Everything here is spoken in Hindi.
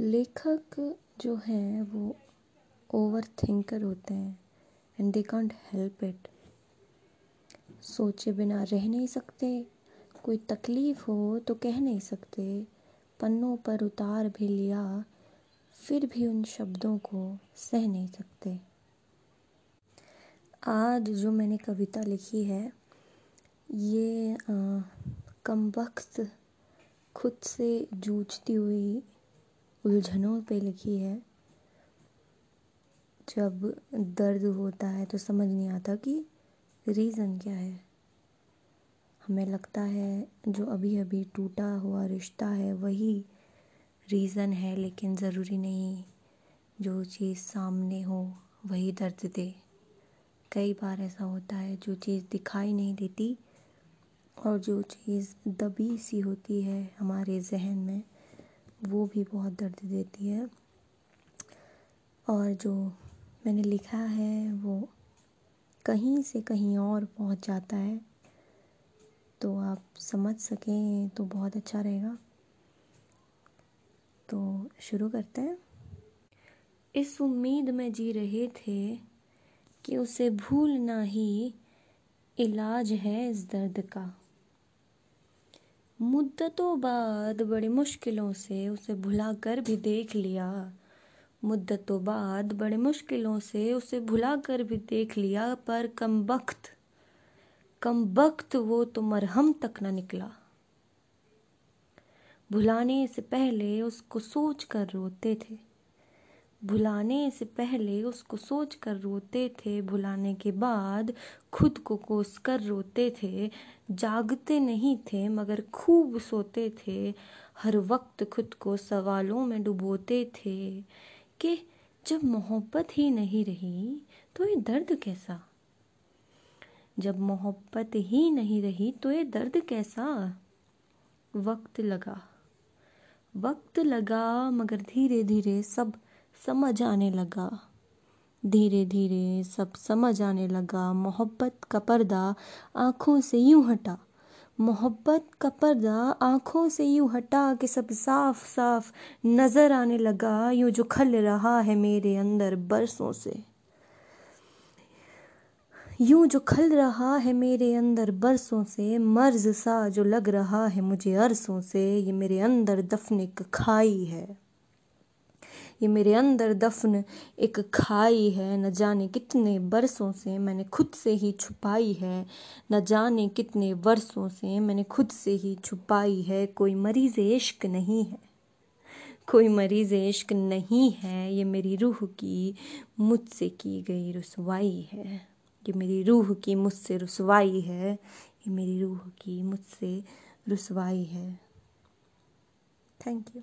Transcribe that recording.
लेखक जो हैं वो ओवर थिंकर होते हैं and they can't help it सोचे बिना रह नहीं सकते, कोई तकलीफ़ हो तो कह नहीं सकते, पन्नों पर उतार भी लिया, फिर भी उन शब्दों को सह नहीं सकते। आज जो मैंने कविता लिखी है, ये कम वक्त खुद से जूझती हुई उलझनों पे लिखी है। जब दर्द होता है तो समझ नहीं आता कि रीज़न क्या है। हमें लगता है जो अभी अभी टूटा हुआ रिश्ता है, वही रीज़न है, लेकिन ज़रूरी नहीं जो चीज़ सामने हो, वही दर्द दे। कई बार ऐसा होता है, जो चीज़ दिखाई नहीं देती और जो चीज़ दबी सी होती है हमारे जहन में वो भी बहुत दर्द देती है। और जो मैंने लिखा है, वो कहीं से कहीं और पहुँच जाता है। तो आप समझ सकें तो बहुत अच्छा रहेगा। तो शुरू करते हैं। इस उम्मीद में जी रहे थे कि उसे भूलना ही इलाज है इस दर्द का। मुद्दतों बाद बड़ी मुश्किलों से उसे भुला कर भी देख लिया। मुद्दतों बाद बड़े मुश्किलों से उसे भुला कर भी देख लिया, पर कम वक्त कम वक्त वो तो मरहम तक न निकला। भुलाने से पहले उसको सोच कर रोते थे। भुलाने से पहले उसको सोच कर रोते थे। भुलाने के बाद खुद को कोस कर रोते थे। जागते नहीं थे, मगर खूब सोते थे। हर वक्त खुद को सवालों में डुबोते थे कि जब मोहब्बत ही नहीं रही तो ये दर्द कैसा? जब मोहब्बत ही नहीं रही तो ये दर्द कैसा? वक्त लगा। वक्त लगा, मगर धीरे धीरे सब समझ आने लगा। धीरे धीरे सब समझ आने लगा। मोहब्बत का पर्दा आँखों से यूँ हटा। मोहब्बत का पर्दा आँखों से यूँ हटा कि सब साफ़ साफ़ नज़र आने लगा। यूँ जो खल रहा है मेरे अंदर बरसों से। यूँ जो खल रहा है मेरे अंदर बरसों से। मर्ज सा जो लग रहा है मुझे अरसों से। ये मेरे अंदर दफन खाई है। ये मेरे अंदर दफन एक खाई है। न जाने कितने बरसों से मैंने खुद से ही छुपाई है। न जाने कितने वर्षों से मैंने खुद से ही छुपाई है। कोई मरीज़ इश्क नहीं है। कोई मरीज़ इश्क नहीं है। ये मेरी रूह की मुझसे की गई रसवाई है। ये मेरी रूह की मुझसे रसवाई है। ये मेरी रूह की मुझसे रसवाई है। Thank you